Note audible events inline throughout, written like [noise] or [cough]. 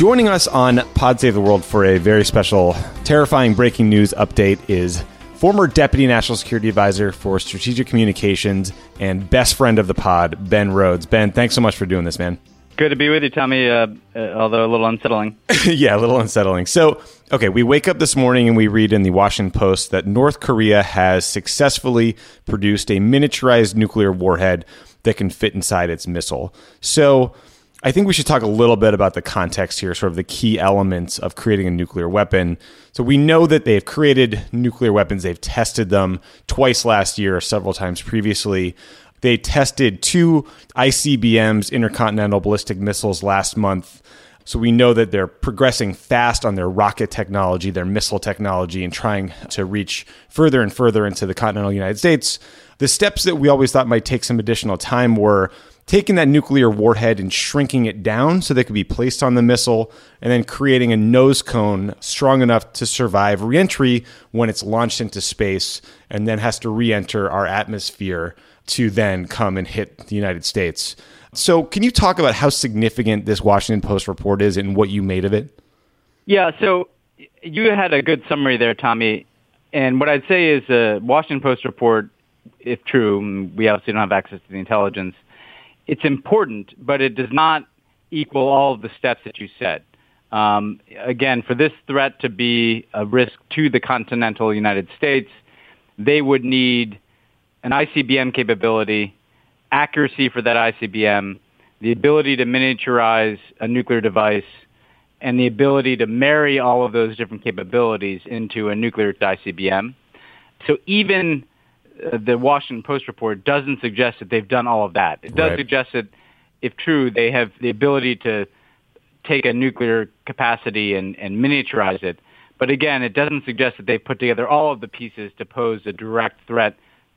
Joining us on Pod Save the World for a very special, terrifying breaking news update is former Deputy National Security Advisor for Strategic Communications and best friend of the pod, Ben Rhodes. Ben, thanks so much for doing this, man. Good to be with you, Tommy, uh, uh, although a little unsettling. [laughs] yeah, a little unsettling. So, okay, we wake up this morning and we read in the Washington Post that North Korea has successfully produced a miniaturized nuclear warhead that can fit inside its missile. So, I think we should talk a little bit about the context here, sort of the key elements of creating a nuclear weapon. So we know that they've created nuclear weapons, they've tested them twice last year, several times previously. They tested two ICBMs, intercontinental ballistic missiles, last month. So we know that they're progressing fast on their rocket technology, their missile technology, and trying to reach further and further into the continental United States. The steps that we always thought might take some additional time were taking that nuclear warhead and shrinking it down so they could be placed on the missile, and then creating a nose cone strong enough to survive reentry when it's launched into space and then has to reenter our atmosphere to then come and hit the United States. So, can you talk about how significant this Washington Post report is and what you made of it? Yeah, so you had a good summary there, Tommy. And what I'd say is the Washington Post report, if true, we obviously don't have access to the intelligence, it's important, but it does not equal all of the steps that you said. Um, again, for this threat to be a risk to the continental United States, they would need an ICBM capability, accuracy for that ICBM, the ability to miniaturize a nuclear device, and the ability to marry all of those different capabilities into a nuclear ICBM. So even Uh, the Washington Post report doesn't suggest that they've done all of that. It does Right. suggest that, if true, they have the ability to take a nuclear capacity and, and miniaturize it. But again, it doesn't suggest that they've put together all of the pieces to pose a direct threat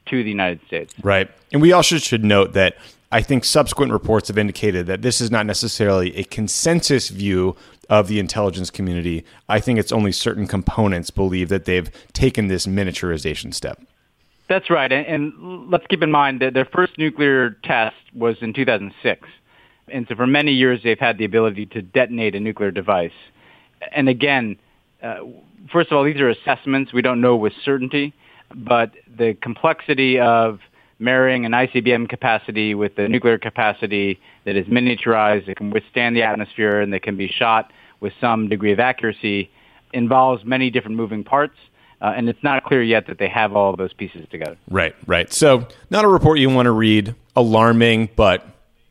to the United States. Right. And we also should note that I think subsequent reports have indicated that this is not necessarily a consensus view of the intelligence community. I think it's only certain components believe that they've taken this miniaturization step. That's right. And, and let's keep in mind that their first nuclear test was in 2006. And so for many years, they've had the ability to detonate a nuclear device. And again, uh, first of all, these are assessments. We don't know with certainty. But the complexity of marrying an ICBM capacity with a nuclear capacity that is miniaturized, that can withstand the atmosphere, and that can be shot with some degree of accuracy involves many different moving parts. Uh, and it's not clear yet that they have all of those pieces together. Right, right. So, not a report you want to read, alarming, but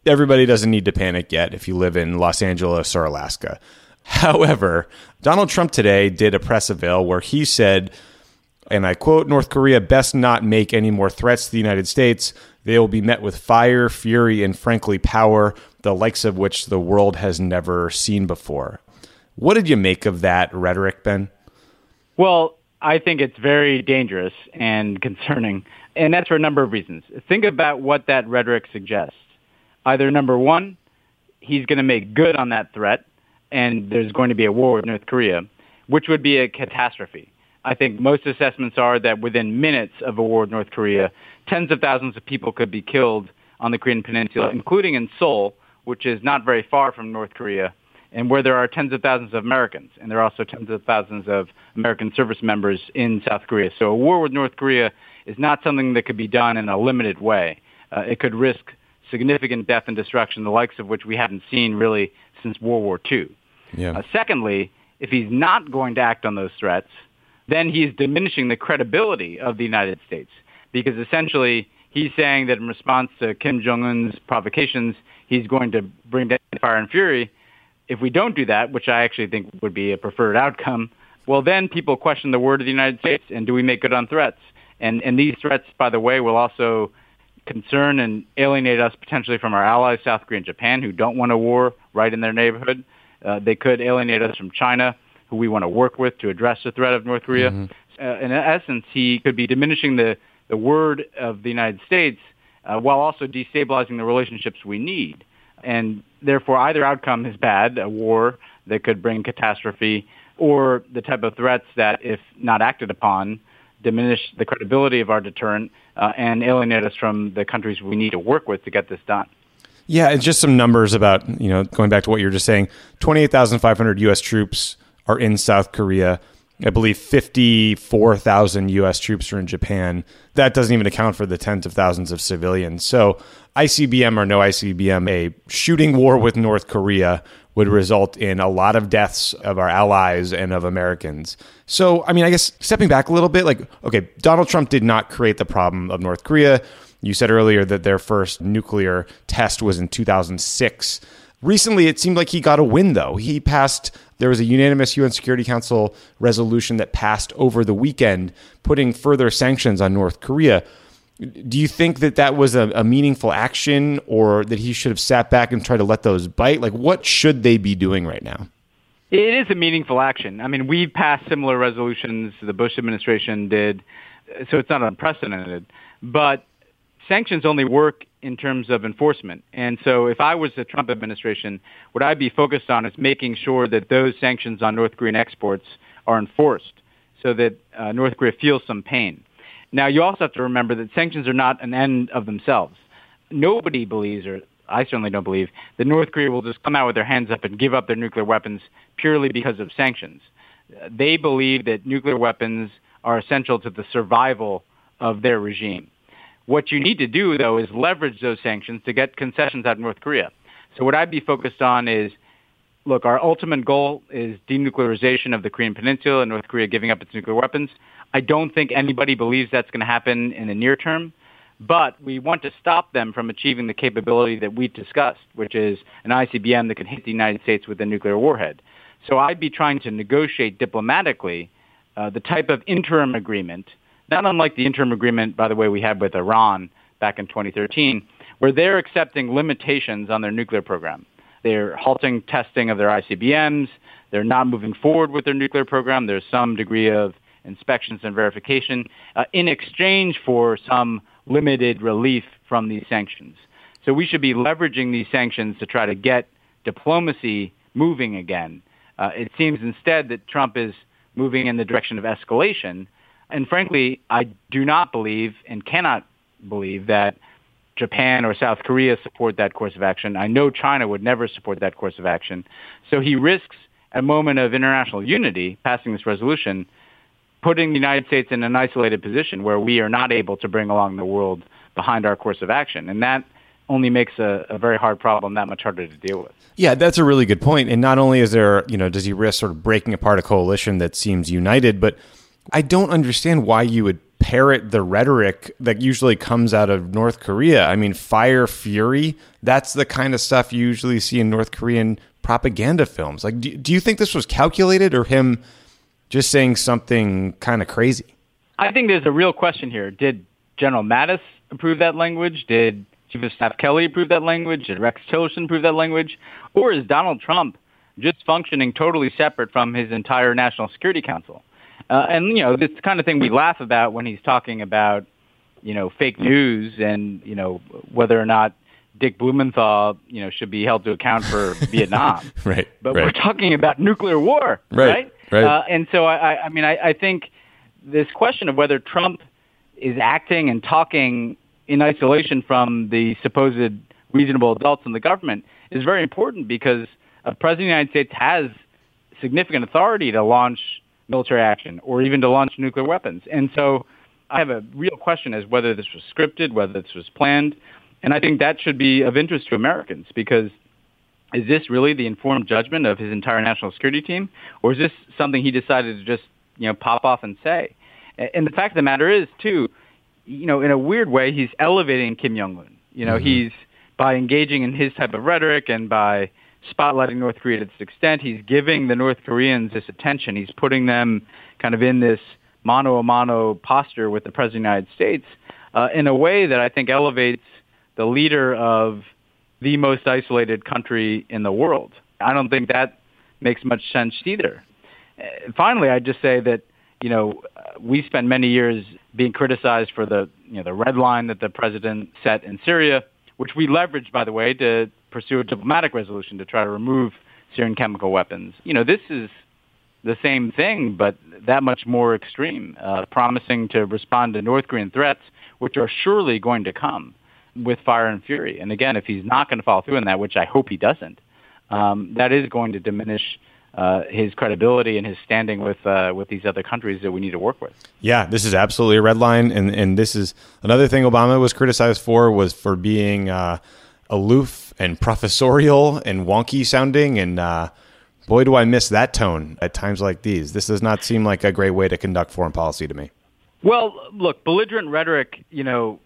everybody doesn't need to panic yet if you live in Los Angeles or Alaska. However, Donald Trump today did a press avail where he said, and I quote, North Korea best not make any more threats to the United States. They will be met with fire, fury, and frankly, power, the likes of which the world has never seen before. What did you make of that rhetoric, Ben? Well, I think it's very dangerous and [laughs] concerning, and that's for a number of reasons. Think about what that rhetoric suggests. Either number one, he's going to make good on that threat, and there's going to be a war with North Korea, which would be a catastrophe. I think most assessments are that within minutes of a war with North Korea, tens of thousands of people could be killed on the Korean Peninsula, including in Seoul, which is not very far from North Korea, and where there are tens of thousands of Americans, and there are also tens of thousands of American service members in South Korea. So a war with North Korea is not something that could be done in a limited way. Uh, it could risk significant death and destruction, the likes of which we haven't seen really since World War II. Yeah. Uh, secondly, if he's not going to act on those threats, then he's diminishing the credibility of the United States because essentially he's saying that in response to Kim Jong Un's provocations, he's going to bring down fire and fury. If we don't do that, which I actually think would be a preferred outcome, well, then people question the word of the United States and do we make good on threats? And and these threats, by the way, will also concern and alienate us potentially from our allies, South Korea and Japan, who don't want a war right in their neighborhood. Uh, they could alienate us from China, who we want to work with to address the threat of North Korea. Mm-hmm. Uh, in essence, he could be diminishing the, the word of the United States uh, while also destabilizing the relationships we need. And therefore, either outcome is bad, a war that could bring catastrophe, or the type of threats that, if not acted upon, diminish the credibility of our deterrent uh, and alienate us from the countries we need to work with to get this done. Yeah, and just some numbers about, you know, going back to what you were just saying 28,500 U.S. troops are in South Korea. I believe 54,000 U.S. troops are in Japan. That doesn't even account for the tens of thousands of civilians. So, ICBM or no ICBM, a shooting war with North Korea would result in a lot of deaths of our allies and of Americans. So, I mean, I guess stepping back a little bit, like, okay, Donald Trump did not create the problem of North Korea. You said earlier that their first nuclear test was in 2006. Recently, it seemed like he got a win, though. He passed, there was a unanimous UN Security Council resolution that passed over the weekend, putting further sanctions on North Korea. Do you think that that was a, a, meaningful action or that he should have sat back and tried to let those bite? Like, what should they be doing right now? It is a meaningful action. I mean, we've passed similar resolutions, the Bush administration did, so it's not unprecedented. But sanctions only work in terms of enforcement. And so if I was the Trump administration, what I'd be focused on is making sure that those sanctions on North Korean exports are enforced so that uh, North Korea feels some pain. Now, you also have to remember that sanctions are not an end of themselves. Nobody believes, or I certainly don't believe, that North Korea will just come out with their hands up and give up their nuclear weapons purely because of sanctions. They believe that nuclear weapons are essential to the survival of their regime. What you need to do, though, is leverage those sanctions to get concessions out of North Korea. So what I'd be focused on is, look, our ultimate goal is denuclearization of the Korean Peninsula and North Korea giving up its nuclear weapons. I don't think anybody believes that's going to happen in the near term, but we want to stop them from achieving the capability that we discussed, which is an ICBM that can hit the United States with a nuclear warhead. So I'd be trying to negotiate diplomatically uh, the type of interim agreement, not unlike the interim agreement, by the way, we had with Iran back in 2013, where they're accepting limitations on their nuclear program. They're halting testing of their ICBMs. They're not moving forward with their nuclear program. There's some degree of inspections and verification uh, in exchange for some limited relief from these sanctions. So we should be leveraging these sanctions to try to get diplomacy moving again. Uh, it seems instead that Trump is moving in the direction of escalation. And frankly, I do not believe and cannot believe that Japan or South Korea support that course of action. I know China would never support that course of action. So he risks a moment of international unity passing this resolution putting the United States in an isolated position where we are not able to bring along the world behind our course of action. And that only makes a, a, very hard problem that much harder to deal with. Yeah, that's a really good point. And not only is there, you know, does he risk sort of breaking apart a coalition that seems united, but I don't understand why you would parrot the rhetoric that usually comes out of North Korea. I mean, fire, fury, that's the kind of stuff you usually see in North Korean propaganda films. Like, do, do you think this was calculated or him just saying something kind of crazy? I think there's a real question here. Did General Mattis approve that language? Did Chief of Staff Kelly approve that language? Did Rex Tillerson approve that language? Or is Donald Trump just functioning totally separate from his entire National Security Council? Uh, and, you know, this kind of thing we laugh about when he's talking about, you know, fake news and, you know, whether or not Dick Blumenthal, you know, should be held to account for [laughs] Vietnam. right. But right. we're talking about nuclear war, right? Right. right? Uh, and so, I, I mean, I, I think this question of whether Trump is acting and talking in isolation from the supposed reasonable adults in the government is very important because a president of the United States has significant authority to launch military action or even to launch nuclear weapons. And so I have a real question as whether this was scripted, whether this was planned. And I think that should be of interest to Americans because is this really the informed judgment of his entire national security team, or is this something he decided to just you know pop off and say? And the fact of the matter is, too, you know, in a weird way, he's elevating Kim Jong Un. You know, mm-hmm. he's by engaging in his type of rhetoric and by spotlighting North Korea to this extent, he's giving the North Koreans this attention. He's putting them kind of in this mano a mano posture with the president of the United States uh, in a way that I think elevates the leader of the most isolated country in the world. I don't think that makes much sense either. Uh, finally, I'd just say that you know we spent many years being criticized for the you know the red line that the president set in Syria, which we leveraged, by the way, to pursue a diplomatic resolution to try to remove Syrian chemical weapons. You know, this is the same thing, but that much more extreme, uh, promising to respond to North Korean threats, which are surely going to come with fire and fury. And again, if he's not going to follow through on that, which I hope he doesn't, um, that is going to diminish uh, his credibility and his standing with uh, with these other countries that we need to work with. Yeah, this is absolutely a red line, and and this is another thing Obama was criticized for was for being uh, aloof and professorial and wonky sounding, and uh, boy, do I miss that tone at times like these. This does not seem like a great way to conduct foreign policy to me. Well, look, belligerent rhetoric, you know,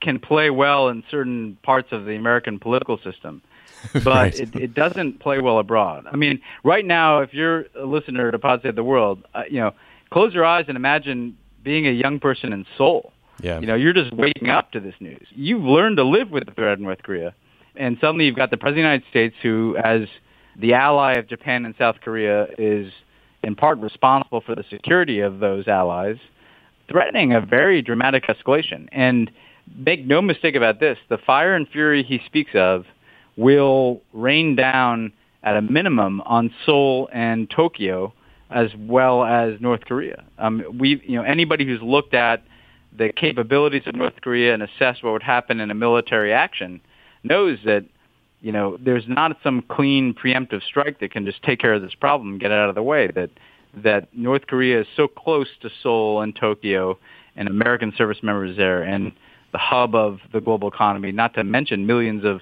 can play well in certain parts of the American political system [laughs] but right. it, it doesn't play well abroad. I mean, right now, if you're a listener to Pod Save the World, uh, you know, close your eyes and imagine being a young person in Seoul. Yeah. You know, you're just waking up to this news. You've learned to live with the threat in North Korea, and suddenly you've got the President of the United States, who, as the ally of Japan and South Korea, is in part responsible for the security of those allies, threatening a very dramatic escalation. And make no mistake about this, the fire and fury he speaks of will rain down at a minimum on Seoul and Tokyo, as well as North Korea. Um, we, you know, anybody who's looked at the capabilities of North Korea and assessed what would happen in a military action knows that, you know, there's not some clean preemptive strike that can just take care of this problem and get it out of the way. That that North Korea is so close to Seoul and Tokyo and American service members there and the hub of the global economy, not to mention millions of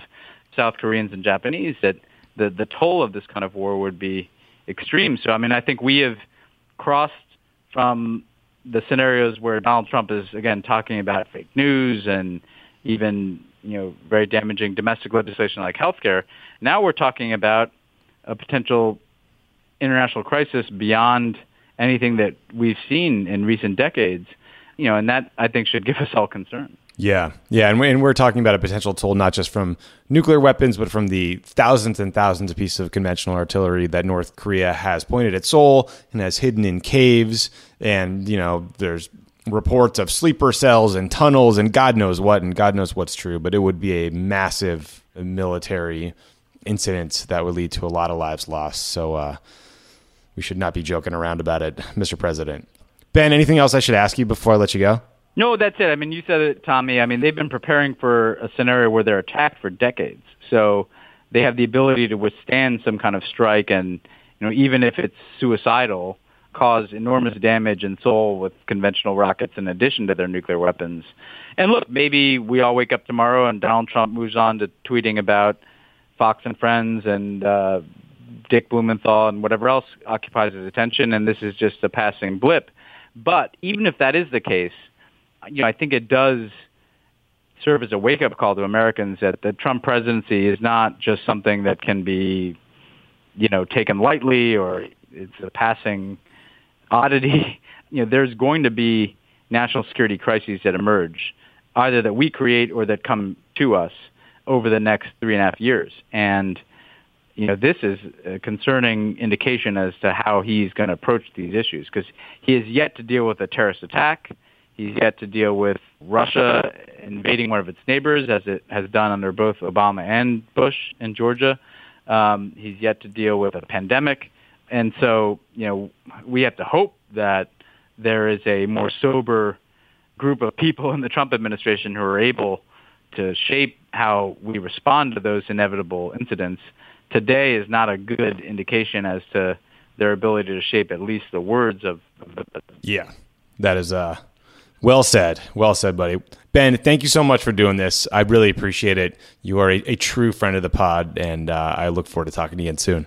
South Koreans and Japanese, that the, the toll of this kind of war would be extreme. So, I mean, I think we have crossed from the scenarios where Donald Trump is, again, talking about fake news and even, you know, very damaging domestic legislation like healthcare. Now we're talking about a potential international crisis beyond anything that we've seen in recent decades. You know, and that I think should give us all concern. Yeah, yeah, and, we, and we're talking about a potential toll not just from nuclear weapons, but from the thousands and thousands of pieces of conventional artillery that North Korea has pointed at Seoul and has hidden in caves. And you know, there's reports of sleeper cells and tunnels and God knows what, and God knows what's true. But it would be a massive military incident that would lead to a lot of lives lost. So uh, we should not be joking around about it, Mr. President. Ben, anything else I should ask you before I let you go? No, that's it. I mean, you said it, Tommy. I mean, they've been preparing for a scenario where they're attacked for decades. So they have the ability to withstand some kind of strike and, you know, even if it's suicidal, cause enormous damage in Seoul with conventional rockets in addition to their nuclear weapons. And look, maybe we all wake up tomorrow and Donald Trump moves on to tweeting about Fox and Friends and uh, Dick Blumenthal and whatever else occupies his attention, and this is just a passing blip. But even if that is the case, you know, I think it does serve as a wake-up call to Americans that the Trump presidency is not just something that can be, you know, taken lightly or it's a passing oddity. [laughs] You know, there's going to be national security crises that emerge, either that we create or that come to us over the next three and a half years. And, you know, this is a concerning indication as to how he's going to approach these issues because he has yet to deal with a terrorist attack. He's yet to deal with Russia invading one of its neighbors, as it has done under both Obama and Bush in Georgia. Um, he's yet to deal with a pandemic. And so, you know, we have to hope that there is a more sober group of people in the Trump administration who are able to shape how we respond to those inevitable incidents. Today is not a good indication as to their ability to shape at least the words of, of the yeah that is uh well said. Well said, buddy. Ben, thank you so much for doing this. I really appreciate it. You are a, a true friend of the pod, and uh, I look forward to talking to you again soon.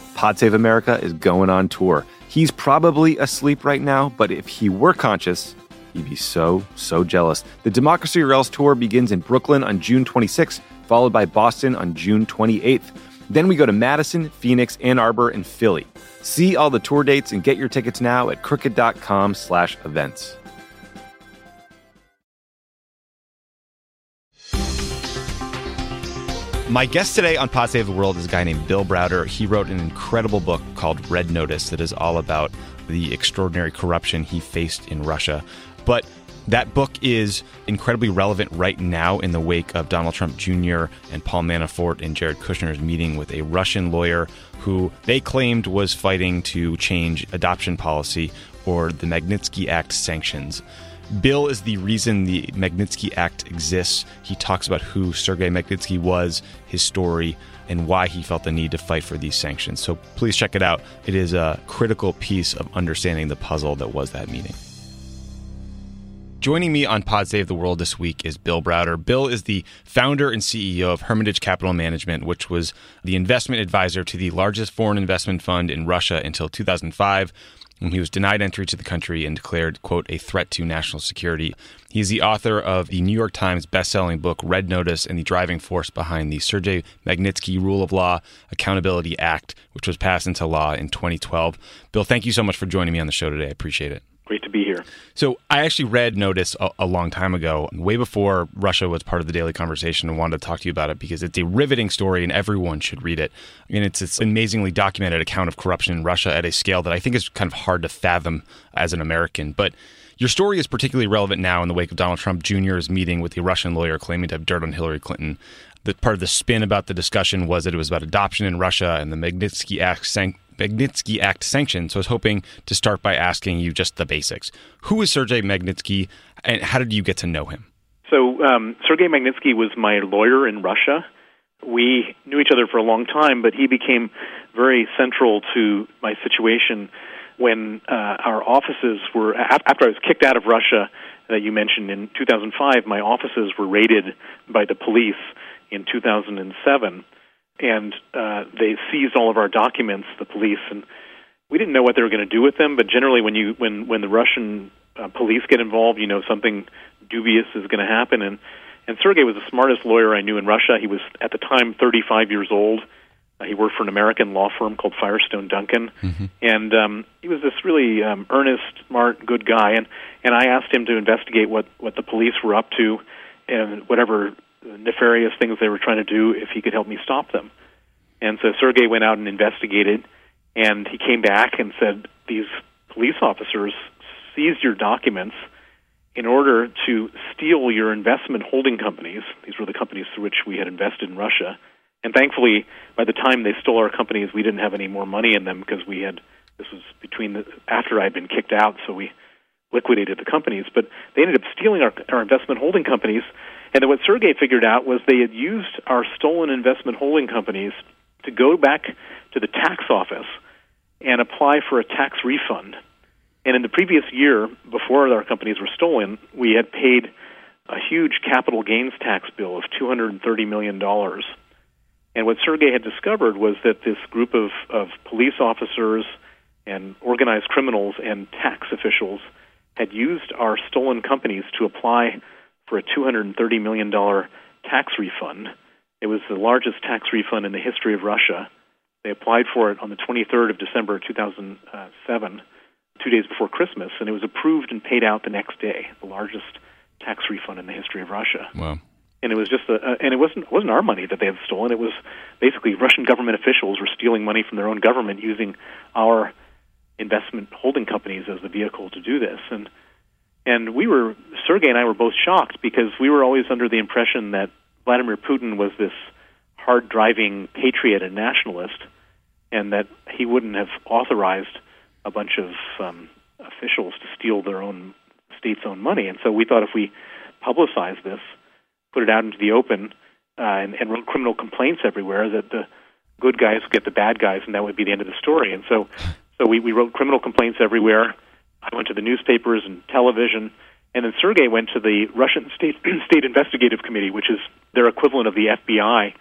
Pod Save America is going on tour. He's probably asleep right now, but if he were conscious, he'd be so, so jealous. The Democracy or Else tour begins in Brooklyn on June 26th, followed by Boston on June 28th. Then we go to Madison, Phoenix, Ann Arbor, and Philly. See all the tour dates and get your tickets now at crooked.com slash events. My guest today on Pod Save the World is a guy named Bill Browder. He wrote an incredible book called Red Notice that is all about the extraordinary corruption he faced in Russia. But that book is incredibly relevant right now in the wake of Donald Trump Jr. and Paul Manafort and Jared Kushner's meeting with a Russian lawyer who they claimed was fighting to change adoption policy or the Magnitsky Act sanctions. Bill is the reason the Magnitsky Act exists. He talks about who Sergei Magnitsky was, his story, and why he felt the need to fight for these sanctions. So please check it out. It is a critical piece of understanding the puzzle that was that meeting. Joining me on Pod Save the World this week is Bill Browder. Bill is the founder and CEO of Hermitage Capital Management, which was the investment advisor to the largest foreign investment fund in Russia until 2005 when he was denied entry to the country and declared, quote, a threat to national security. He's the author of the New York Times bestselling book Red Notice and the driving force behind the Sergei Magnitsky Rule of Law Accountability Act, which was passed into law in 2012. Bill, thank you so much for joining me on the show today. I appreciate it. Great to be here. So, I actually read Notice a, a, long time ago, way before Russia was part of the daily conversation, and wanted to talk to you about it because it's a riveting story and everyone should read it. I mean, it's this amazingly documented account of corruption in Russia at a scale that I think is kind of hard to fathom as an American. But your story is particularly relevant now in the wake of Donald Trump Jr.'s meeting with the Russian lawyer claiming to have dirt on Hillary Clinton. The part of the spin about the discussion was that it was about adoption in Russia and the Magnitsky Act sank Magnitsky Act sanctions. So I was hoping to start by asking you just the basics. Who is Sergei Magnitsky, and how did you get to know him? So um, Sergei Magnitsky was my lawyer in Russia. We knew each other for a long time, but he became very central to my situation when uh, our offices were after I was kicked out of Russia. That you mentioned in 2005, my offices were raided by the police in 2007 and uh, they seized all of our documents, the police, and we didn't know what they were going to do with them. But generally, when you when when the Russian uh, police get involved, you know something dubious is going to happen. And and Sergei was the smartest lawyer I knew in Russia. He was at the time 35 years old. Uh, he worked for an American law firm called Firestone Duncan, mm-hmm. and um, he was this really um, earnest, smart, good guy. And and I asked him to investigate what what the police were up to, and whatever nefarious things they were trying to do if he could help me stop them. And so Sergei went out and investigated, and he came back and said, These police officers seized your documents in order to steal your investment holding companies. These were the companies through which we had invested in Russia. And thankfully, by the time they stole our companies, we didn't have any more money in them because we had this was between the after I had been kicked out, so we liquidated the companies. But they ended up stealing our, our investment holding companies and then what Sergey figured out was they had used our stolen investment holding companies to go back to the tax office and apply for a tax refund. And in the previous year, before our companies were stolen, we had paid a huge capital gains tax bill of $230 million. And what Sergey had discovered was that this group of, of police officers and organized criminals and tax officials had used our stolen companies to apply for a $230 million tax refund. It was the largest tax refund in the history of Russia. They applied for it on the 23rd of December 2007. two days before Christmas, and it was approved and paid out the next day, the largest tax refund in the history of Russia. Wow. And it was just a, uh, and it wasn't it wasn't our money that they had stolen. It was basically Russian government officials were stealing money from their own government using our investment holding companies as the vehicle to do this. And and we were Sergey and I were both shocked because we were always under the impression that Vladimir Putin was this hard driving patriot and nationalist, and that he wouldn't have authorized a bunch of um, officials to steal their own state's own money. And so we thought if we publicized this, put it out into the open, uh, and, and wrote criminal complaints everywhere, that the good guys would get the bad guys, and that would be the end of the story. And so, so we, we wrote criminal complaints everywhere. I went to the newspapers and television, and then Sergei went to the Russian State [clears throat] State Investigative Committee, which is their equivalent of the FBI,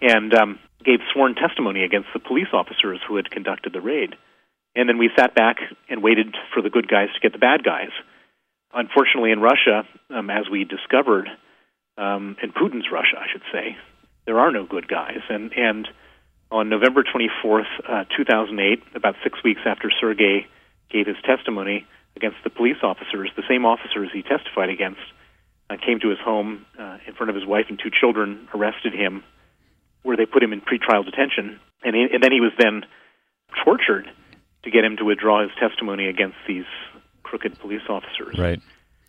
and um, gave sworn testimony against the police officers who had conducted the raid. And then we sat back and waited for the good guys to get the bad guys. Unfortunately, in Russia, um, as we discovered, um, in Putin's Russia, I should say, there are no good guys. And and on November 24th, uh, 2008, about six weeks after Sergei gave his testimony against the police officers, the same officers he testified against uh, came to his home uh, in front of his wife and two children, arrested him, where they put him in pretrial detention, and, he, and then he was then tortured to get him to withdraw his testimony against these crooked police officers. Right.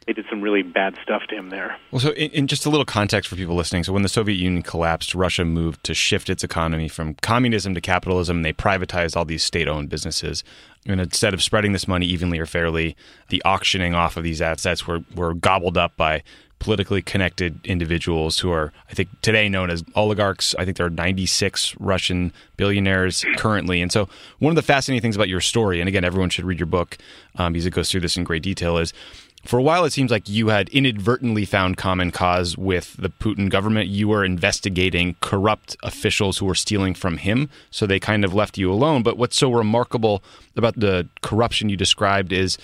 They did some really bad stuff to him there. Well, so in, in, just a little context for people listening. So, when the Soviet Union collapsed, Russia moved to shift its economy from communism to capitalism. And they privatized all these state owned businesses. And instead of spreading this money evenly or fairly, the auctioning off of these assets were, were gobbled up by politically connected individuals who are, I think, today known as oligarchs. I think there are 96 Russian billionaires currently. And so, one of the fascinating things about your story, and again, everyone should read your book um, because it goes through this in great detail, is for a while it seems like you had inadvertently found common cause with the Putin government. You were investigating corrupt officials who were stealing from him, so they kind of left you alone. But what's so remarkable about the corruption you described is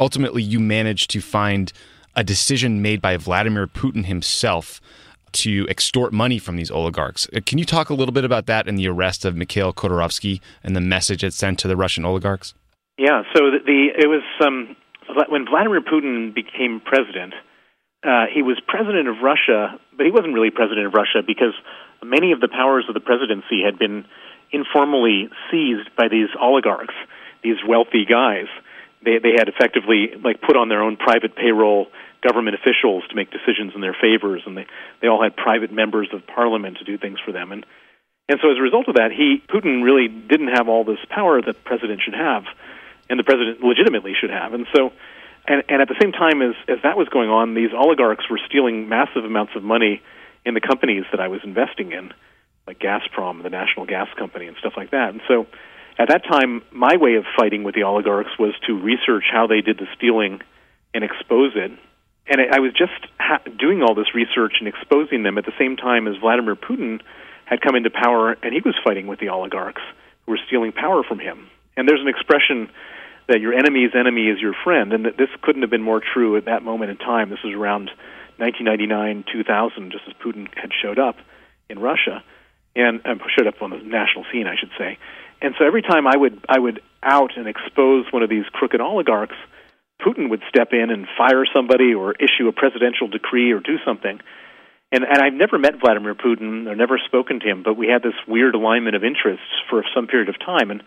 ultimately you managed to find a decision made by Vladimir Putin himself to extort money from these oligarchs. Uh, can you talk a little bit about that and the arrest of Mikhail Khodorkovsky and the message it sent to the Russian oligarchs? Yeah, so the, it was um, when Vladimir Putin became president. Uh, he was president of Russia, but he wasn't really president of Russia because many of the powers of the presidency had been informally seized by these oligarchs, these wealthy guys. They they had effectively like put on their own private payroll government officials to make decisions in their favors, and they they all had private members of parliament to do things for them, and and so as a result of that, he Putin really didn't have all this power that president should have, and the president legitimately should have, and so. And, and at the same time as, as that was going on, these oligarchs were stealing massive amounts of money in the companies that I was investing in, like Gazprom, the national gas company, and stuff like that. And so, at that time, my way of fighting with the oligarchs was to research how they did the stealing and expose it and I was just ha- doing all this research and exposing them at the same time as Vladimir Putin had come into power, and he was fighting with the oligarchs who were stealing power from him. And there's an expression that your enemy's enemy is your friend, and that this couldn't have been more true at that moment in time. This was around 1999, 2000, just as Putin had showed up in Russia, and um, showed up on the national scene, I should say. And so every time I would I would out and expose one of these crooked oligarchs Putin would step in and fire somebody or issue a presidential decree or do something. And, and I've never met Vladimir Putin or never spoken to him, but we had this weird alignment of interests for some period of time. And,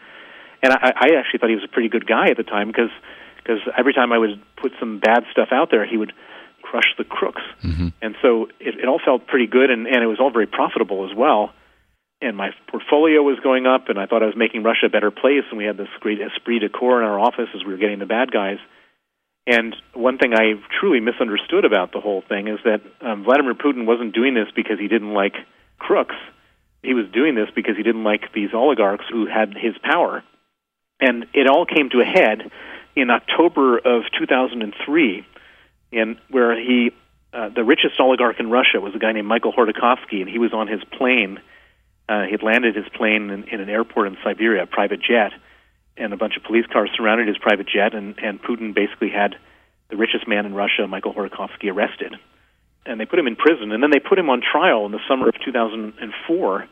and I, I actually thought he was a pretty good guy at the time because because every time I would put some bad stuff out there, he would crush the crooks. Mm-hmm. And so it, it all felt pretty good, and, and it was all very profitable as well. And my portfolio was going up, and I thought I was making Russia a better place. And we had this great esprit de corps in our office as we were getting the bad guys. And one thing I truly misunderstood about the whole thing is that um, Vladimir Putin wasn't doing this because he didn't like crooks. He was doing this because he didn't like these oligarchs who had his power. And it all came to a head in October of 2003, in where he, uh, the richest oligarch in Russia, was a guy named Michael Khodorkovsky, and he was on his plane. Uh, he had landed his plane in, in an airport in Siberia, a private jet and a bunch of police cars surrounded his private jet, and, and Putin basically had the richest man in Russia, Michael Khodorkovsky, arrested. And they put him in prison, and then they put him on trial in the summer of 2004.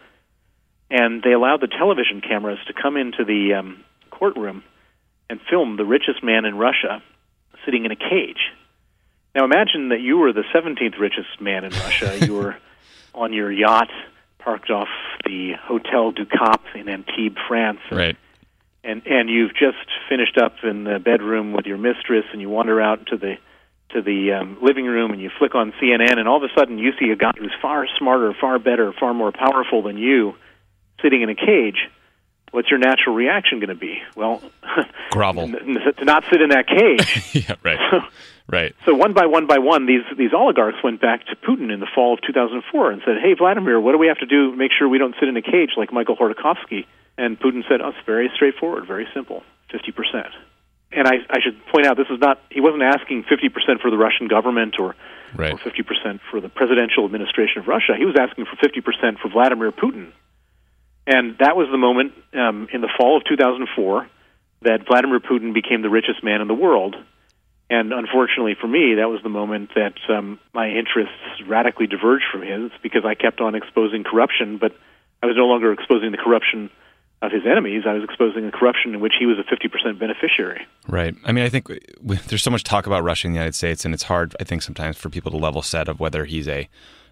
And they allowed the television cameras to come into the um, courtroom and filmed the richest man in Russia sitting in a cage. Now imagine that you were the 17th richest man in Russia. you were [laughs] on your yacht parked off the Hotel du Cap in Antibes, France. Right. And and you've just finished up in the bedroom with your mistress and you wander out to the to the um, living room and you flick on CNN and all of a sudden you see a guy who's far smarter, far better, far more powerful than you sitting in a cage. What's your natural reaction going to be? Well, [laughs] Grovel. to not sit in that cage. [laughs] yeah, right. Right. So one by one by one, these these oligarchs went back to Putin in the fall of 2004 and said, "Hey, Vladimir, what do we have to do to make sure we don't sit in a cage like Michael Khodorkovsky?" And Putin said, "Oh, it's very straightforward, very simple, 50 percent." And I, I should point out, this is not he wasn't asking 50 percent for the Russian government or right. or 50 percent for the presidential administration of Russia. He was asking for 50 percent for Vladimir Putin. And that was the moment um, in the fall of 2004 that Vladimir Putin became the richest man in the world and unfortunately for me, that was the moment that um, my interests radically diverged from his because I kept on exposing corruption, but I was no longer exposing the corruption of his enemies. I was exposing the corruption in which he was a 50% beneficiary. Right. I mean, I think there's so much talk about Russia in the United States, and it's hard, I think, sometimes for people to level set of whether he's a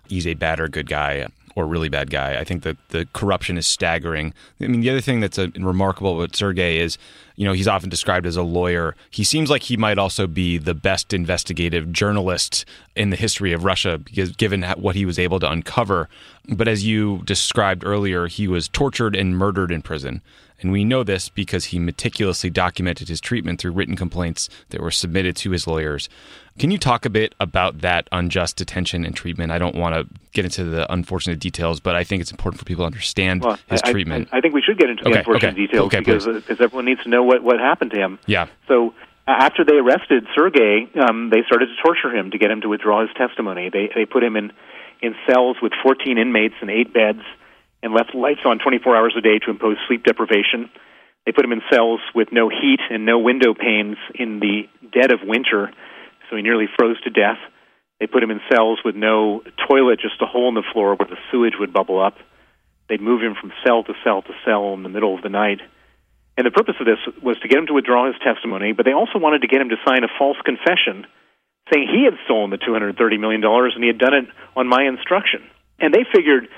he's a bad or good guy or really bad guy. I think that the corruption is staggering. I mean, the other thing that's a, remarkable about Sergei is, you know, he's often described as a lawyer. He seems like he might also be the best investigative journalist in the history of Russia, because given what he was able to uncover. But as you described earlier, he was tortured and murdered in prison. And we know this because he meticulously documented his treatment through written complaints that were submitted to his lawyers. Can you talk a bit about that unjust detention and treatment? I don't want to get into the unfortunate details, but I think it's important for people to understand well, his I, treatment. I, I, think we should get into the okay, unfortunate okay, details okay, because, because everyone needs to know what, what happened to him. Yeah. So after they arrested Sergei, um, they started to torture him to get him to withdraw his testimony. They they put him in in cells with 14 inmates and eight beds, and left lights on 24 hours a day to impose sleep deprivation. They put him in cells with no heat and no window panes in the dead of winter so he nearly froze to death. They put him in cells with no toilet, just a hole in the floor where the sewage would bubble up. They'd move him from cell to cell to cell in the middle of the night. And the purpose of this was to get him to withdraw his testimony, but they also wanted to get him to sign a false confession saying he had stolen the $230 million and he had done it on my instruction. And they figured,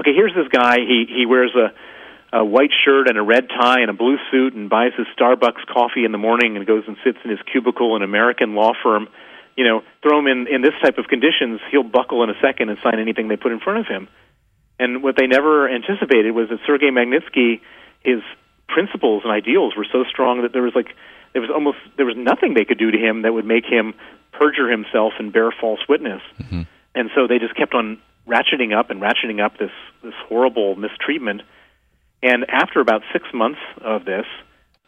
okay, here's this guy. He, he wears a, a white shirt and a red tie and a blue suit and buys his Starbucks coffee in the morning and goes and sits in his cubicle in an American law firm. You know, throw him in, in this type of conditions, he'll buckle in a second and sign anything they put in front of him. And what they never anticipated was that Sergei Magnitsky, his principles and ideals were so strong that there was like there was almost there was nothing they could do to him that would make him perjure himself and bear false witness. Mm-hmm. And so they just kept on ratcheting up and ratcheting up this this horrible mistreatment. And after about six months of this,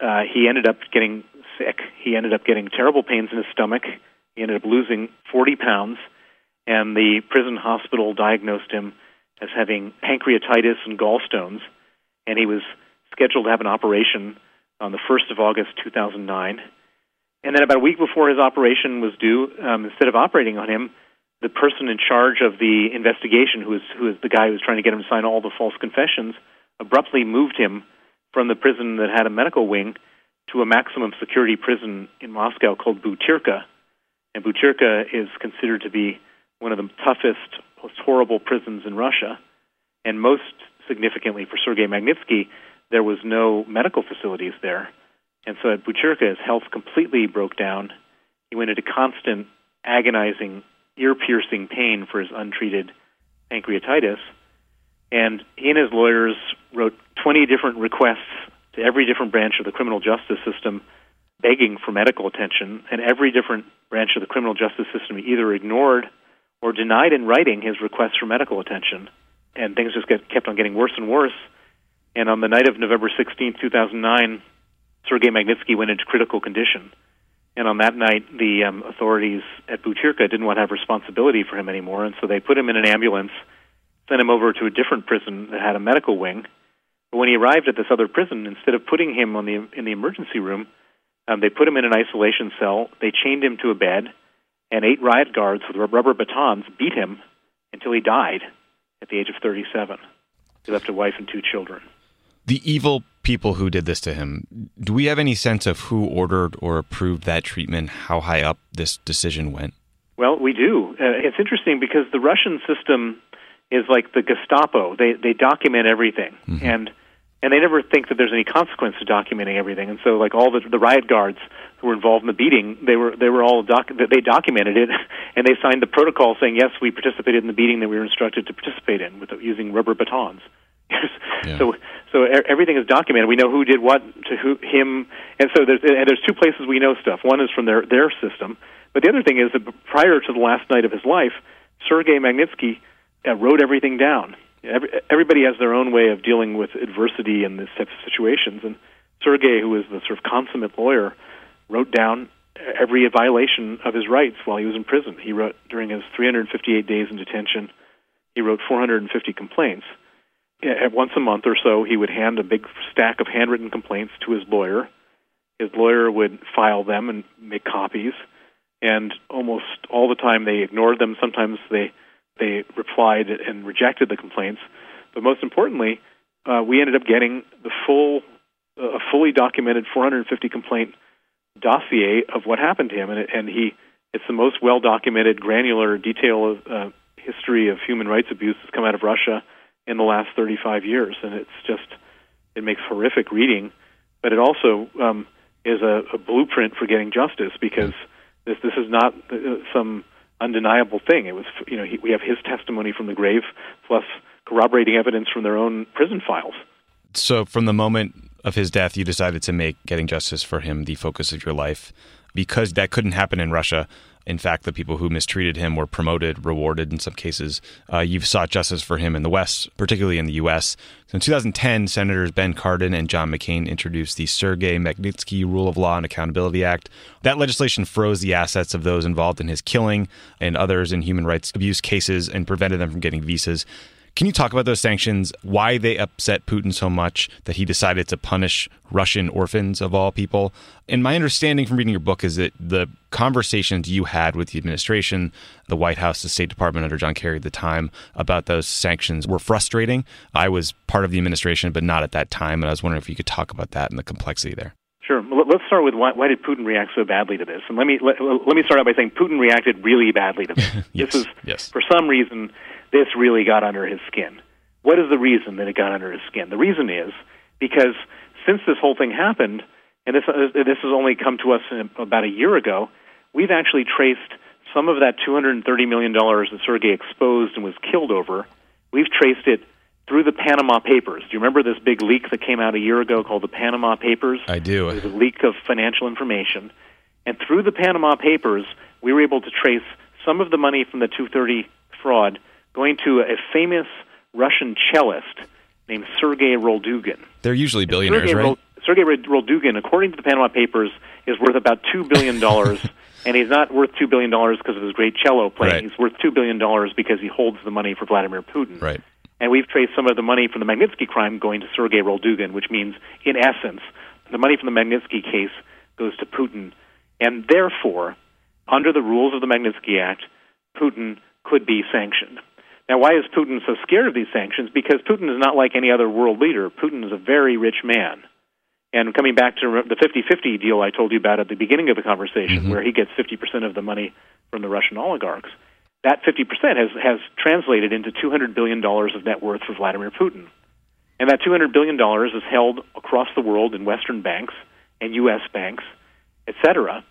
uh, he ended up getting sick. He ended up getting terrible pains in his stomach. He ended up losing 40 pounds, and the prison hospital diagnosed him as having pancreatitis and gallstones. And he was scheduled to have an operation on the 1st of August 2009. And then about a week before his operation was due, um, instead of operating on him, the person in charge of the investigation, who was who was the guy who was trying to get him to sign all the false confessions, abruptly moved him from the prison that had a medical wing to a maximum security prison in Moscow called Butyrka. And Butyrka is considered to be one of the toughest, most horrible prisons in Russia. And most significantly for Sergei Magnitsky, there was no medical facilities there. And so at Butyrka, his health completely broke down. He went into constant, agonizing, ear piercing pain for his untreated pancreatitis. And he and his lawyers wrote 20 different requests to every different branch of the criminal justice system begging for medical attention. And every different branch of the criminal justice system either ignored or denied in writing his requests for medical attention. And things just get, kept on getting worse and worse and on the night of November 16, 2009, Sergei Magnitsky went into critical condition. And on that night, the um, authorities at Butyrka didn't want to have responsibility for him anymore, and so they put him in an ambulance, sent him over to a different prison that had a medical wing. But when he arrived at this other prison, instead of putting him on the in the emergency room, um, they put him in an isolation cell. They chained him to a bed, and eight riot guards with rubber batons beat him until he died at the age of 37. He left a wife and two children the evil people who did this to him. Do we have any sense of who ordered or approved that treatment? How high up this decision went? Well, we do. Uh, it's interesting because the Russian system is like the Gestapo. They they document everything, mm-hmm. and and they never think that there's any consequence to documenting everything. And so, like all the the riot guards who were involved in the beating, they were they were all doc, they documented it, [laughs] and they signed the protocol saying yes, we participated in the beating that we were instructed to participate in with using rubber batons. Yeah. So so everything is documented. We know who did what to who him, and so there's and there's two places we know stuff. One is from their their system, but the other thing is that prior to the last night of his life, Sergei Magnitsky uh, wrote everything down. Every, everybody has their own way of dealing with adversity in this type of situations, and Sergei, who is the sort of consummate lawyer, wrote down every violation of his rights while he was in prison. He wrote during his 358 days in detention. He wrote 450 complaints. Once a month or so, he would hand a big stack of handwritten complaints to his lawyer. His lawyer would file them and make copies. And almost all the time, they ignored them. Sometimes they they replied and rejected the complaints. But most importantly, uh, we ended up getting the full, uh, a fully documented 450 complaint dossier of what happened to him, and, and he it's the most well documented, granular, detailed uh, history of human rights abuse that's come out of Russia in the last 35 years, and it's just it makes horrific reading, but it also um, is a, a blueprint for getting justice because this this is not uh, some undeniable thing. It was you know he, we have his testimony from the grave plus corroborating evidence from their own prison files. So from the moment of his death, you decided to make getting justice for him the focus of your life because that couldn't happen in Russia. In fact, the people who mistreated him were promoted, rewarded in some cases. Uh, you've sought justice for him in the West, particularly in the U.S. So in 2010, Senators Ben Cardin and John McCain introduced the Sergei Magnitsky Rule of Law and Accountability Act. That legislation froze the assets of those involved in his killing and others in human rights abuse cases and prevented them from getting visas. Can you talk about those sanctions, why they upset Putin so much that he decided to punish Russian orphans of all people? And my understanding from reading your book is that the conversations you had with the administration, the White House, the State Department under John Kerry at the time about those sanctions were frustrating. I was part of the administration, but not at that time. And I was wondering if you could talk about that and the complexity there. Sure. Let's start with why, why, did Putin react so badly to this? And let me let, let me start out by saying Putin reacted really badly to this. [laughs] yes, this is yes. for some reason this really got under his skin. What is the reason that it got under his skin? The reason is because since this whole thing happened, and this uh, this has only come to us in about a year ago, we've actually traced some of that 230 million dollars that Sergei exposed and was killed over. We've traced it through the Panama Papers. Do you remember this big leak that came out a year ago called the Panama Papers? I do. It was a leak of financial information. And through the Panama Papers, we were able to trace some of the money from the 230 fraud going to a famous Russian cellist named Sergei Roldugin. They're usually billionaires, Sergei right? Sergei Roldugin, according to the Panama Papers, is worth about two billion dollars, [laughs] and he's not worth two billion dollars because of his great cello playing. Right. He's worth two billion dollars because he holds the money for Vladimir Putin. Right. And we've traced some of the money from the Magnitsky crime going to Sergei Roldugin, which means, in essence, the money from the Magnitsky case goes to Putin, and therefore, under the rules of the Magnitsky Act, Putin could be sanctioned. Now, why is Putin so scared of these sanctions? Because Putin is not like any other world leader. Putin is a very rich man. And coming back to the 50 50 deal I told you about at the beginning of the conversation, mm-hmm. where he gets 50% of the money from the Russian oligarchs, that 50% has, has translated into $200 billion of net worth for Vladimir Putin. And that $200 billion is held across the world in Western banks and U.S. banks, et cetera.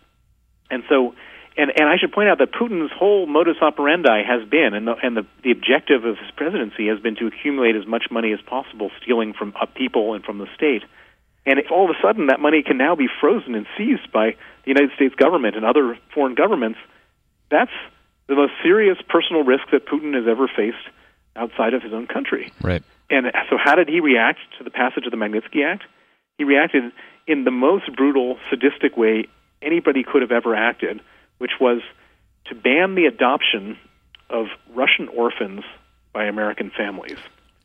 And so and and I should point out that Putin's whole modus operandi has been, and the and the, the objective of his presidency has been to accumulate as much money as possible, stealing from uh, people and from the state. And if all of a sudden that money can now be frozen and seized by the United States government and other foreign governments, that's the most serious personal risk that Putin has ever faced outside of his own country. Right. And so, how did he react to the passage of the Magnitsky Act? He reacted in the most brutal, sadistic way anybody could have ever acted which was to ban the adoption of Russian orphans by American families.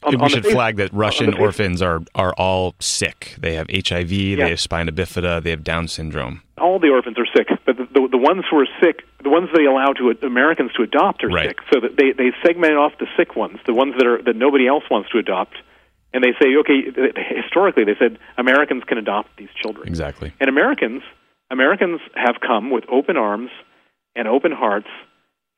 Um, on, we should face, flag that Russian orphans are, are all sick. They have HIV, yeah. they have spina bifida, they have Down syndrome. All the orphans are sick, but the, the, the ones who are sick, the ones they allow to Americans to adopt are right. sick. So that they, they segment off the sick ones, the ones that are that nobody else wants to adopt, and they say, okay, historically they said Americans can adopt these children. Exactly. And Americans, Americans have come with open arms and open hearts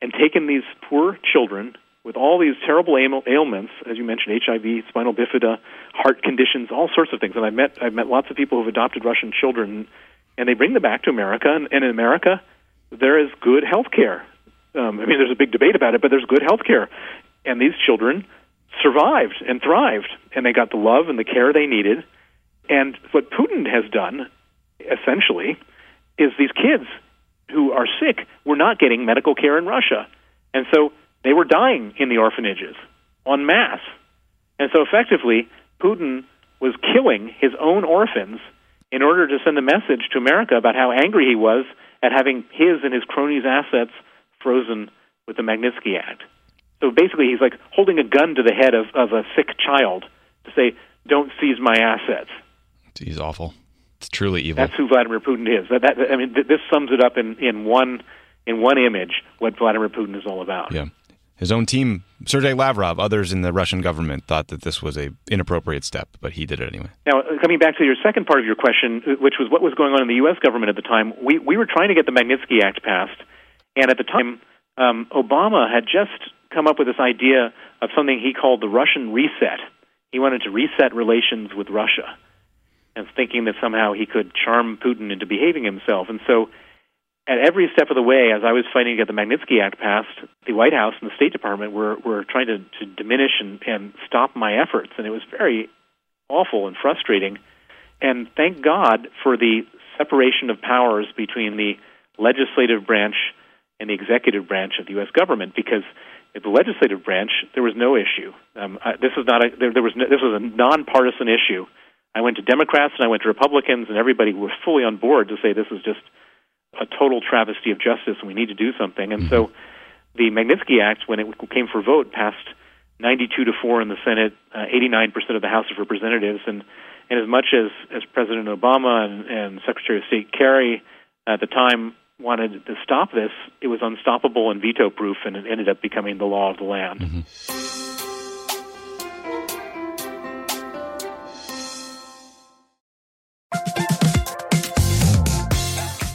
and taken these poor children with all these terrible ailments, as you mentioned, HIV, spinal bifida, heart conditions, all sorts of things. And I've met I've met lots of people who've adopted Russian children, and they bring them back to America. And, and in America, there is good health care. Um, I mean, there's a big debate about it, but there's good health care, and these children survived and thrived, and they got the love and the care they needed. And what Putin has done, essentially, is these kids who are sick were not getting medical care in Russia. And so they were dying in the orphanages en masse. And so effectively, Putin was killing his own orphans in order to send a message to America about how angry he was at having his and his cronies' assets frozen with the Magnitsky Act. So basically, he's like holding a gun to the head of, of a sick child to say, don't seize my assets. He's awful. It's truly evil. That's who Vladimir Putin is. That, that, I mean, th- this sums it up in, in one in one image what Vladimir Putin is all about. Yeah. His own team, Sergei Lavrov, others in the Russian government thought that this was a inappropriate step, but he did it anyway. Now, coming back to your second part of your question, which was what was going on in the U.S. government at the time, we, we were trying to get the Magnitsky Act passed, and at the time, um, Obama had just come up with this idea of something he called the Russian reset. He wanted to reset relations with Russia and thinking that somehow he could charm Putin into behaving himself. And so, at every step of the way, as I was fighting to get the Magnitsky Act passed, the White House and the State Department were, were trying to, to diminish and, and stop my efforts. And it was very awful and frustrating. And thank God for the separation of powers between the legislative branch and the executive branch of the U.S. government, because at the legislative branch there was no issue. Um, I, this was not a there, there was no, this was a nonpartisan issue. I went to Democrats and I went to Republicans, and everybody was fully on board to say this is just a total travesty of justice, and we need to do something. And so, the Magnitsky Act, when it came for vote, passed 92 to four in the Senate, uh, 89 percent of the House of Representatives, and and as much as as President Obama and, and Secretary of State Kerry at the time wanted to stop this, it was unstoppable and veto proof, and it ended up becoming the law of the land. Mm-hmm.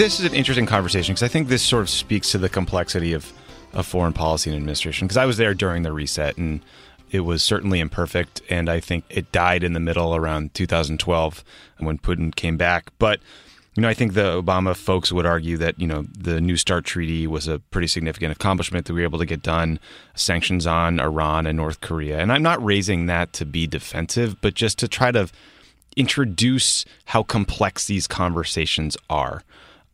This is an interesting conversation because I think this sort of speaks to the complexity of, of foreign policy and administration. Because I was there during the reset and it was certainly imperfect. And I think it died in the middle around 2012 when Putin came back. But you know, I think the Obama folks would argue that, you know, the New START treaty was a pretty significant accomplishment that we were able to get done, sanctions on Iran and North Korea. And I'm not raising that to be defensive, but just to try to introduce how complex these conversations are.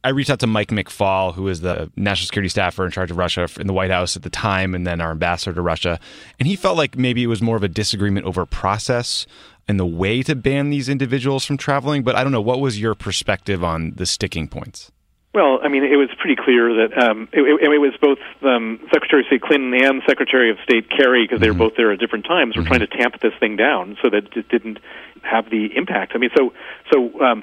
I reached out to Mike McFaul, who is the national security staffer in charge of Russia in the White House at the time, and then our ambassador to Russia. And he felt like maybe it was more of a disagreement over process and the way to ban these individuals from traveling. But I don't know. What was your perspective on the sticking points? Well, I mean, it was pretty clear that um, it, it, it was both um, Secretary of State Clinton and Secretary of State Kerry, because they were mm-hmm. both there at different times, were mm-hmm. trying to tamp this thing down so that it didn't have the impact. I mean, so so um,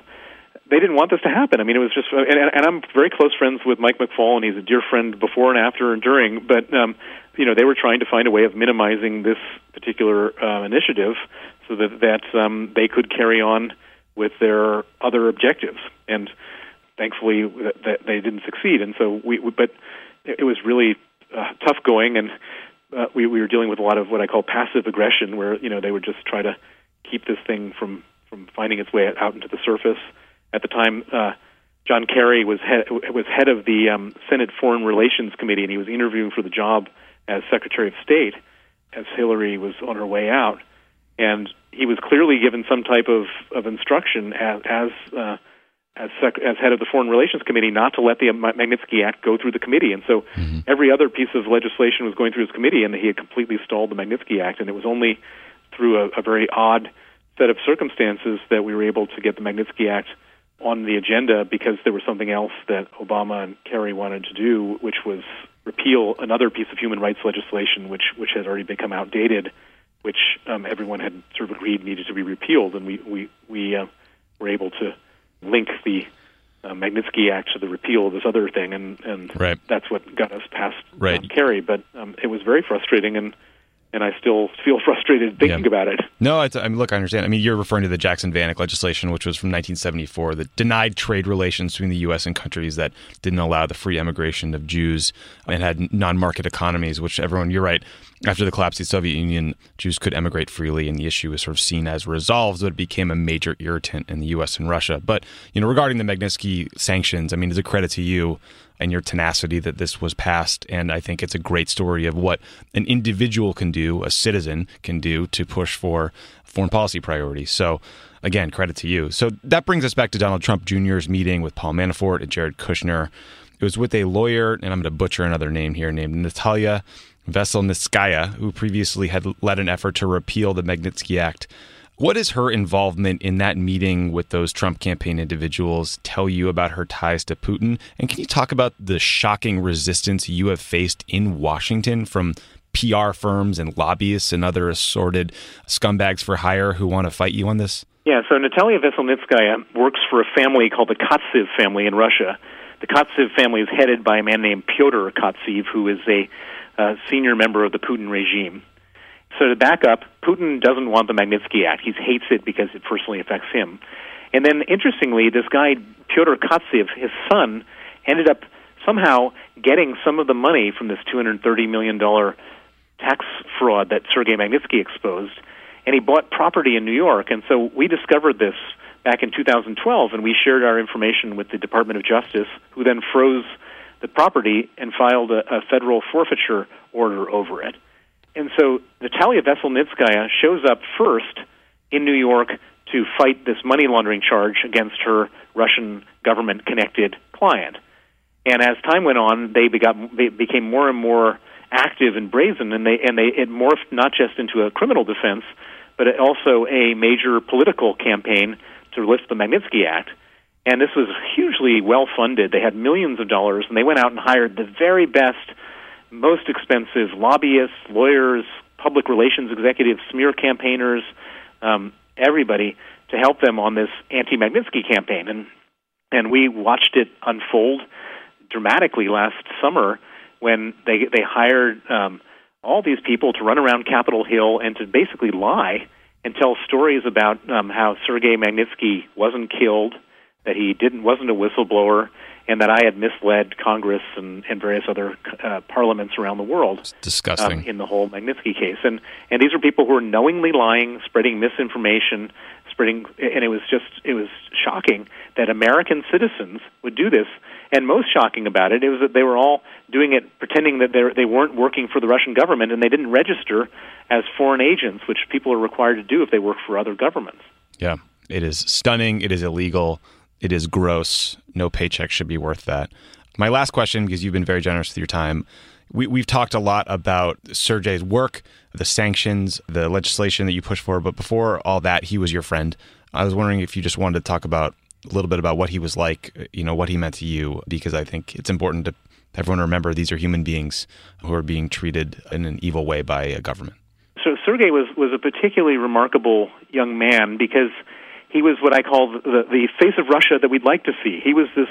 they didn't want this to happen. I mean, it was just, and, and I'm very close friends with Mike McFaul, and he's a dear friend before and after and during. But um, you know, they were trying to find a way of minimizing this particular uh, initiative so that that um, they could carry on with their other objectives and thankfully that that they didn't succeed. And so we, we, but it was really uh, tough going, and uh, we, we were dealing with a lot of what I call passive aggression, where you know they would just try to keep this thing from from finding its way out into the surface. At the time, uh, John Kerry was head, was head of the um, Senate Foreign Relations Committee, and he was interviewing for the job as Secretary of State as Hillary was on her way out, and he was clearly given some type of of instruction as as uh, as, sec- as head of the Foreign Relations Committee not to let the Magnitsky Act go through the committee. And so mm-hmm. every other piece of legislation was going through his committee, and he had completely stalled the Magnitsky Act. And it was only through a, a very odd set of circumstances that we were able to get the Magnitsky Act on the agenda because there was something else that Obama and Kerry wanted to do, which was repeal another piece of human rights legislation, which which had already become outdated, which um, everyone had sort of agreed needed to be repealed, and we we we uh, were able to link the uh, Magnitsky Act to the repeal of this other thing, and and right. that's what got us past right. um, Kerry. But um, it was very frustrating, and and I still feel [laughs] frustrated thinking yeah. about it. No, it's, I mean, look, I understand. I mean, you're referring to the Jackson-Vanik legislation, which was from 1974, that denied trade relations between the U.S. and countries that didn't allow the free emigration of Jews and had non-market economies. Which everyone, you're right. After the collapse of the Soviet Union, Jews could emigrate freely, and the issue was sort of seen as resolved, but it became a major irritant in the U.S. and Russia. But you know, regarding the Magnitsky sanctions, I mean, it's a credit to you and your tenacity that this was passed. And I think it's a great story of what an individual can do, a citizen can do to push for foreign policy priorities. So, again, credit to you. So that brings us back to Donald Trump Jr.'s meeting with Paul Manafort and Jared Kushner. It was with a lawyer, and I'm going to butcher another name here, named Natalia Veselnitskaya, who previously had led an effort to repeal the Magnitsky Act. What is her involvement in that meeting with those Trump campaign individuals tell you about her ties to Putin? And can you talk about the shocking resistance you have faced in Washington from PR firms and lobbyists and other assorted scumbags for hire who want to fight you on this? Yeah, so Natalia Veselnitskaya works for a family called the Katsyv family in Russia. The Katsyv family is headed by a man named Pyotr Katsyv, who is a uh, senior member of the Putin regime. So to back up, Putin doesn't want the Magnitsky Act. He hates it because it personally affects him. And then, interestingly, this guy Pyotr Katsyv, his son, ended up somehow getting some of the money from this $230 million tax fraud that Sergei Magnitsky exposed, and he bought property in New York. And so we discovered this back in 2012, and we shared our information with the Department of Justice, who then froze the property and filed a, a federal forfeiture order over it. And so Natalia Veselnitskaya shows up first in New York to fight this money laundering charge against her Russian government connected client. And as time went on, they, begot, they became more and more active and brazen, and they and they it morphed not just into a criminal defense, but also a major political campaign to lift the Magnitsky Act. And this was hugely well funded. They had millions of dollars, and they went out and hired the very best most expensive lobbyists, lawyers, public relations executives, smear campaigners, um, everybody to help them on this anti-Magnitsky campaign. And and we watched it unfold dramatically last summer when they they hired um, all these people to run around Capitol Hill and to basically lie and tell stories about um, how Sergei Magnitsky wasn't killed, that he didn't wasn't a whistleblower, and that I had misled Congress and, and various other uh, parliaments around the world. It's disgusting. Um, in the whole Magnitsky case, and and these are people who are knowingly lying, spreading misinformation, spreading, and it was just it was shocking that American citizens would do this. And most shocking about it is that they were all doing it pretending that they they weren't working for the Russian government, and they didn't register as foreign agents, which people are required to do if they work for other governments. Yeah. It is stunning. It is illegal. It is gross. No paycheck should be worth that. My last question, because you've been very generous with your time, we, we've talked a lot about Sergei's work, the sanctions, the legislation that you push for, but before all that, he was your friend. I was wondering if you just wanted to talk about a little bit about what he was like, you know, what he meant to you, because I think it's important to everyone remember these are human beings who are being treated in an evil way by a government. So Sergei was was a particularly remarkable young man because he was what I call the the face of Russia that we'd like to see. He was this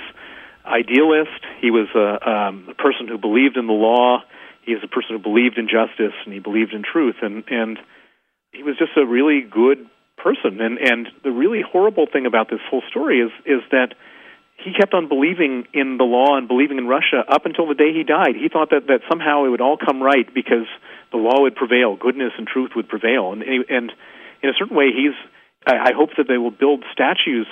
idealist. He was a, um, a person who believed in the law. He was a person who believed in justice and he believed in truth. And and he was just a really good person. And and the really horrible thing about this whole story is is that he kept on believing in the law and believing in Russia up until the day he died. He thought that that somehow it would all come right because the law would prevail, goodness and truth would prevail. And and in a certain way, he's. I, I hope that they will build statues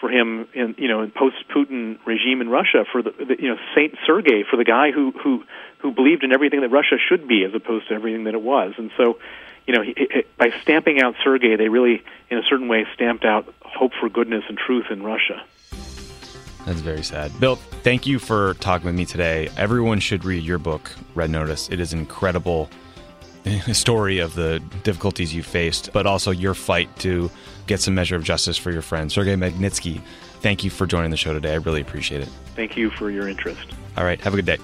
for him in you know in post Putin regime in Russia for the, the you know Saint Sergei for the guy who who who believed in everything that Russia should be as opposed to everything that it was. And so, you know, he, it, by stamping out Sergei, they really in a certain way stamped out hope for goodness and truth in Russia. That's very sad. Bill, thank you for talking with me today. Everyone should read your book, Red Notice. It is incredible [laughs] story of the difficulties you faced, but also your fight to get some measure of justice for your friend, Sergei Magnitsky. Thank you for joining the show today. I really appreciate it. Thank you for your interest. All right. Have a good day.